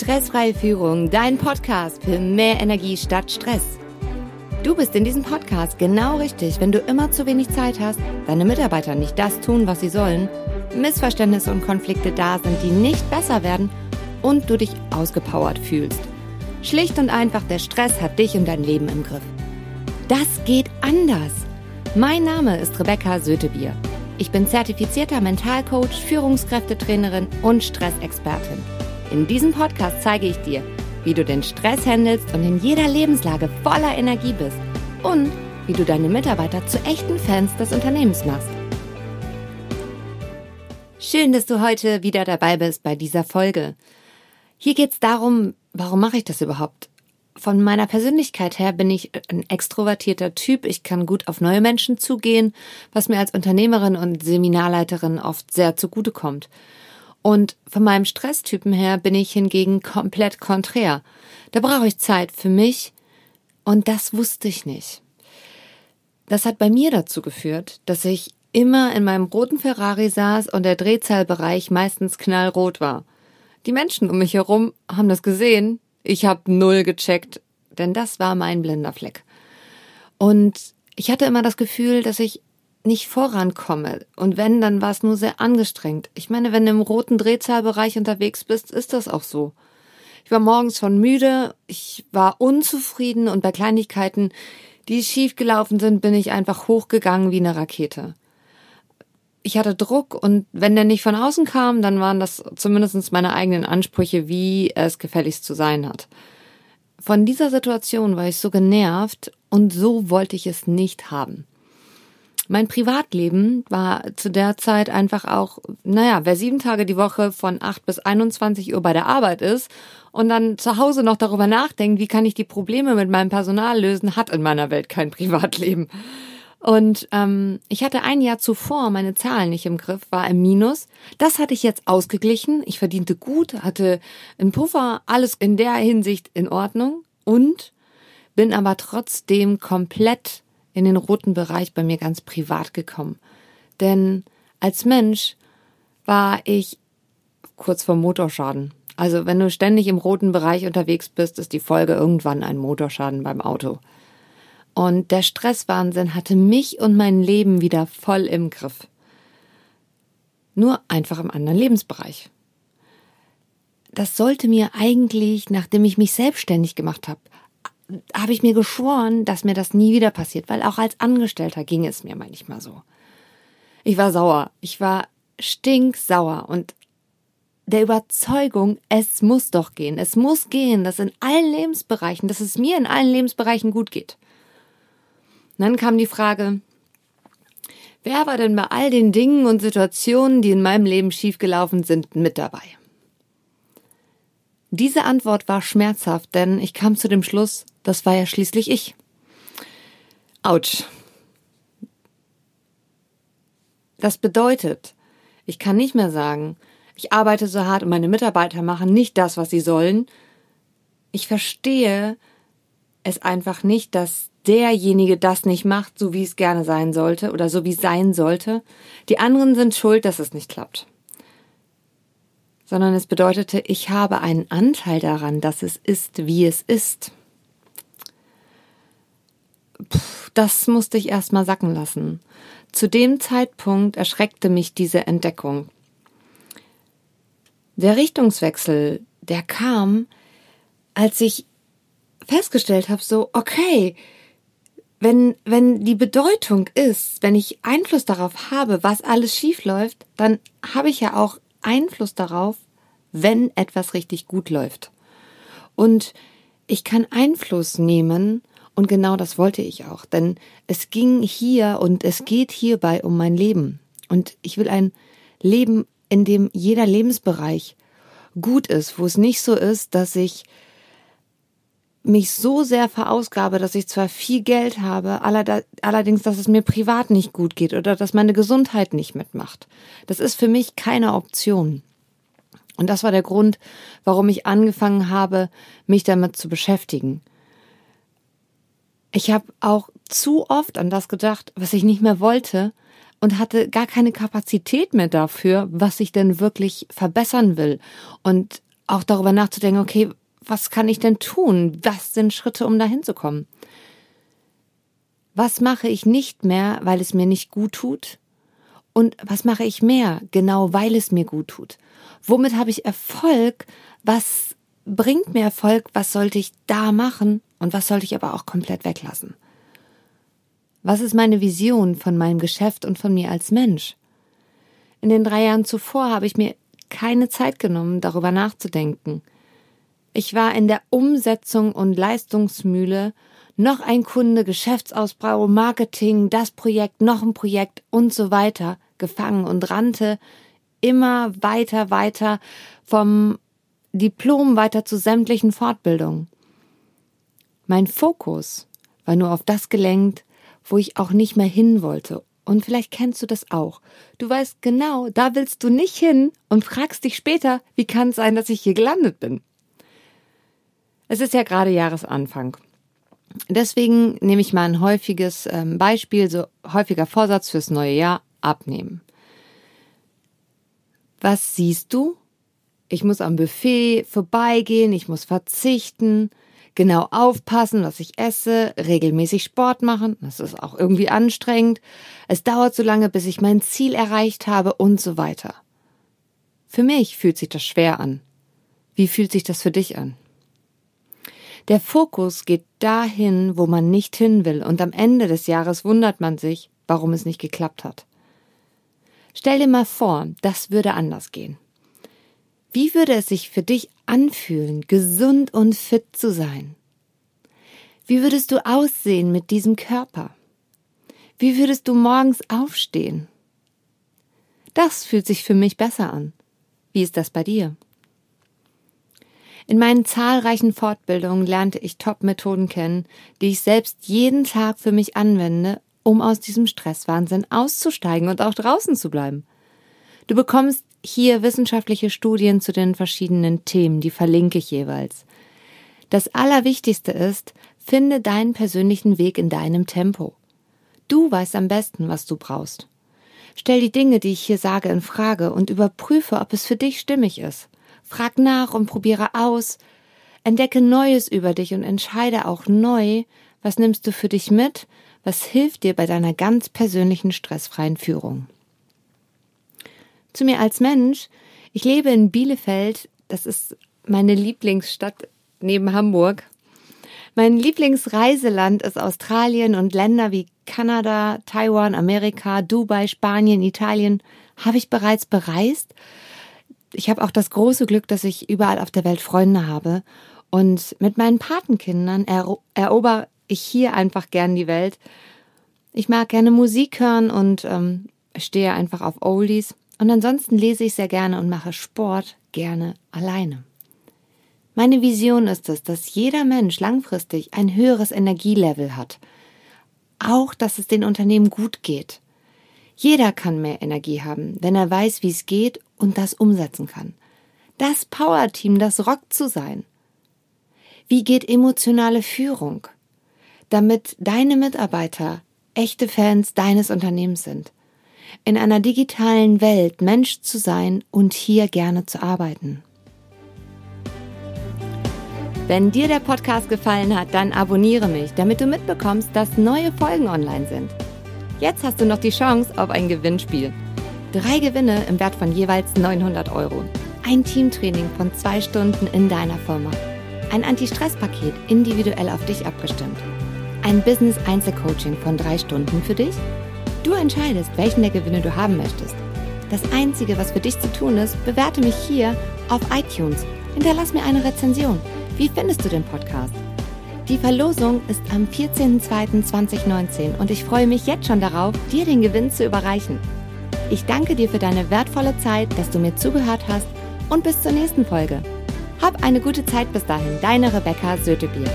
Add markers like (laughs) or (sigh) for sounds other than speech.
Stressfreie Führung, dein Podcast für mehr Energie statt Stress. Du bist in diesem Podcast genau richtig, wenn du immer zu wenig Zeit hast, deine Mitarbeiter nicht das tun, was sie sollen, Missverständnisse und Konflikte da sind, die nicht besser werden und du dich ausgepowert fühlst. Schlicht und einfach, der Stress hat dich und dein Leben im Griff. Das geht anders. Mein Name ist Rebecca Sötebier. Ich bin zertifizierter Mentalcoach, Führungskräftetrainerin und Stressexpertin. In diesem Podcast zeige ich dir, wie du den Stress handelst und in jeder Lebenslage voller Energie bist und wie du deine Mitarbeiter zu echten Fans des Unternehmens machst. Schön, dass du heute wieder dabei bist bei dieser Folge. Hier geht es darum, warum mache ich das überhaupt? Von meiner Persönlichkeit her bin ich ein extrovertierter Typ. Ich kann gut auf neue Menschen zugehen, was mir als Unternehmerin und Seminarleiterin oft sehr zugutekommt. kommt. Und von meinem Stresstypen her bin ich hingegen komplett konträr. Da brauche ich Zeit für mich und das wusste ich nicht. Das hat bei mir dazu geführt, dass ich immer in meinem roten Ferrari saß und der Drehzahlbereich meistens knallrot war. Die Menschen um mich herum haben das gesehen. Ich habe null gecheckt, denn das war mein blinder Fleck. Und ich hatte immer das Gefühl, dass ich nicht vorankomme. Und wenn, dann war es nur sehr angestrengt. Ich meine, wenn du im roten Drehzahlbereich unterwegs bist, ist das auch so. Ich war morgens schon müde, ich war unzufrieden und bei Kleinigkeiten, die schief gelaufen sind, bin ich einfach hochgegangen wie eine Rakete. Ich hatte Druck und wenn der nicht von außen kam, dann waren das zumindest meine eigenen Ansprüche, wie es gefälligst zu sein hat. Von dieser Situation war ich so genervt und so wollte ich es nicht haben. Mein Privatleben war zu der Zeit einfach auch, naja, wer sieben Tage die Woche von acht bis 21 Uhr bei der Arbeit ist und dann zu Hause noch darüber nachdenkt, wie kann ich die Probleme mit meinem Personal lösen, hat in meiner Welt kein (laughs) Privatleben. Und ähm, ich hatte ein Jahr zuvor meine Zahlen nicht im Griff, war im Minus. Das hatte ich jetzt ausgeglichen. Ich verdiente gut, hatte einen Puffer, alles in der Hinsicht in Ordnung und bin aber trotzdem komplett in den roten Bereich bei mir ganz privat gekommen. Denn als Mensch war ich kurz vor Motorschaden. Also wenn du ständig im roten Bereich unterwegs bist, ist die Folge irgendwann ein Motorschaden beim Auto. Und der Stresswahnsinn hatte mich und mein Leben wieder voll im Griff. Nur einfach im anderen Lebensbereich. Das sollte mir eigentlich, nachdem ich mich selbstständig gemacht habe, habe ich mir geschworen, dass mir das nie wieder passiert, weil auch als Angestellter ging es mir manchmal so. Ich war sauer. Ich war stinksauer und der Überzeugung, es muss doch gehen. Es muss gehen, dass in allen Lebensbereichen, dass es mir in allen Lebensbereichen gut geht. Und dann kam die Frage, wer war denn bei all den Dingen und Situationen, die in meinem Leben schiefgelaufen sind, mit dabei? Diese Antwort war schmerzhaft, denn ich kam zu dem Schluss, das war ja schließlich ich. Autsch. Das bedeutet, ich kann nicht mehr sagen, ich arbeite so hart und meine Mitarbeiter machen nicht das, was sie sollen. Ich verstehe es einfach nicht, dass derjenige das nicht macht, so wie es gerne sein sollte oder so wie es sein sollte. Die anderen sind schuld, dass es nicht klappt sondern es bedeutete, ich habe einen Anteil daran, dass es ist, wie es ist. Puh, das musste ich erst mal sacken lassen. Zu dem Zeitpunkt erschreckte mich diese Entdeckung. Der Richtungswechsel, der kam, als ich festgestellt habe, so, okay, wenn, wenn die Bedeutung ist, wenn ich Einfluss darauf habe, was alles schief läuft, dann habe ich ja auch Einfluss darauf, wenn etwas richtig gut läuft. Und ich kann Einfluss nehmen, und genau das wollte ich auch, denn es ging hier und es geht hierbei um mein Leben. Und ich will ein Leben, in dem jeder Lebensbereich gut ist, wo es nicht so ist, dass ich mich so sehr verausgabe, dass ich zwar viel Geld habe, allerdings, dass es mir privat nicht gut geht oder dass meine Gesundheit nicht mitmacht. Das ist für mich keine Option. Und das war der Grund, warum ich angefangen habe, mich damit zu beschäftigen. Ich habe auch zu oft an das gedacht, was ich nicht mehr wollte und hatte gar keine Kapazität mehr dafür, was ich denn wirklich verbessern will. Und auch darüber nachzudenken, okay, was kann ich denn tun? Was sind Schritte, um dahin zu kommen? Was mache ich nicht mehr, weil es mir nicht gut tut? Und was mache ich mehr, genau weil es mir gut tut? Womit habe ich Erfolg? Was bringt mir Erfolg? Was sollte ich da machen? Und was sollte ich aber auch komplett weglassen? Was ist meine Vision von meinem Geschäft und von mir als Mensch? In den drei Jahren zuvor habe ich mir keine Zeit genommen, darüber nachzudenken. Ich war in der Umsetzung und Leistungsmühle, noch ein Kunde, Geschäftsausbau, Marketing, das Projekt, noch ein Projekt und so weiter gefangen und rannte immer weiter, weiter vom Diplom weiter zu sämtlichen Fortbildungen. Mein Fokus war nur auf das gelenkt, wo ich auch nicht mehr hin wollte. Und vielleicht kennst du das auch. Du weißt genau, da willst du nicht hin und fragst dich später, wie kann es sein, dass ich hier gelandet bin? Es ist ja gerade Jahresanfang. Deswegen nehme ich mal ein häufiges ähm, Beispiel, so häufiger Vorsatz fürs neue Jahr, abnehmen. Was siehst du? Ich muss am Buffet vorbeigehen, ich muss verzichten, genau aufpassen, was ich esse, regelmäßig Sport machen, das ist auch irgendwie anstrengend, es dauert so lange, bis ich mein Ziel erreicht habe und so weiter. Für mich fühlt sich das schwer an. Wie fühlt sich das für dich an? Der Fokus geht dahin, wo man nicht hin will, und am Ende des Jahres wundert man sich, warum es nicht geklappt hat. Stell dir mal vor, das würde anders gehen. Wie würde es sich für dich anfühlen, gesund und fit zu sein? Wie würdest du aussehen mit diesem Körper? Wie würdest du morgens aufstehen? Das fühlt sich für mich besser an. Wie ist das bei dir? In meinen zahlreichen Fortbildungen lernte ich Top-Methoden kennen, die ich selbst jeden Tag für mich anwende, um aus diesem Stresswahnsinn auszusteigen und auch draußen zu bleiben. Du bekommst hier wissenschaftliche Studien zu den verschiedenen Themen, die verlinke ich jeweils. Das Allerwichtigste ist, finde deinen persönlichen Weg in deinem Tempo. Du weißt am besten, was du brauchst. Stell die Dinge, die ich hier sage, in Frage und überprüfe, ob es für dich stimmig ist. Frag nach und probiere aus. Entdecke Neues über dich und entscheide auch neu, was nimmst du für dich mit, was hilft dir bei deiner ganz persönlichen stressfreien Führung. Zu mir als Mensch. Ich lebe in Bielefeld. Das ist meine Lieblingsstadt neben Hamburg. Mein Lieblingsreiseland ist Australien und Länder wie Kanada, Taiwan, Amerika, Dubai, Spanien, Italien habe ich bereits bereist. Ich habe auch das große Glück, dass ich überall auf der Welt Freunde habe. Und mit meinen Patenkindern ero erober ich hier einfach gern die Welt. Ich mag gerne Musik hören und ähm, stehe einfach auf Oldies. Und ansonsten lese ich sehr gerne und mache Sport gerne alleine. Meine Vision ist es, dass jeder Mensch langfristig ein höheres Energielevel hat. Auch, dass es den Unternehmen gut geht. Jeder kann mehr Energie haben, wenn er weiß, wie es geht und das umsetzen kann. Das Power-Team, das rockt zu sein. Wie geht emotionale Führung? Damit deine Mitarbeiter echte Fans deines Unternehmens sind in einer digitalen Welt Mensch zu sein und hier gerne zu arbeiten. Wenn dir der Podcast gefallen hat, dann abonniere mich, damit du mitbekommst, dass neue Folgen online sind. Jetzt hast du noch die Chance auf ein Gewinnspiel. Drei Gewinne im Wert von jeweils 900 Euro. Ein Teamtraining von zwei Stunden in deiner Firma. Ein Anti-Stress-Paket individuell auf dich abgestimmt. Ein Business-Einzelcoaching von drei Stunden für dich Du entscheidest, welchen der Gewinne du haben möchtest. Das Einzige, was für dich zu tun ist, bewerte mich hier auf iTunes. Hinterlass mir eine Rezension. Wie findest du den Podcast? Die Verlosung ist am 14.02.2019 und ich freue mich jetzt schon darauf, dir den Gewinn zu überreichen. Ich danke dir für deine wertvolle Zeit, dass du mir zugehört hast und bis zur nächsten Folge. Hab eine gute Zeit bis dahin, deine Rebecca Sötebier.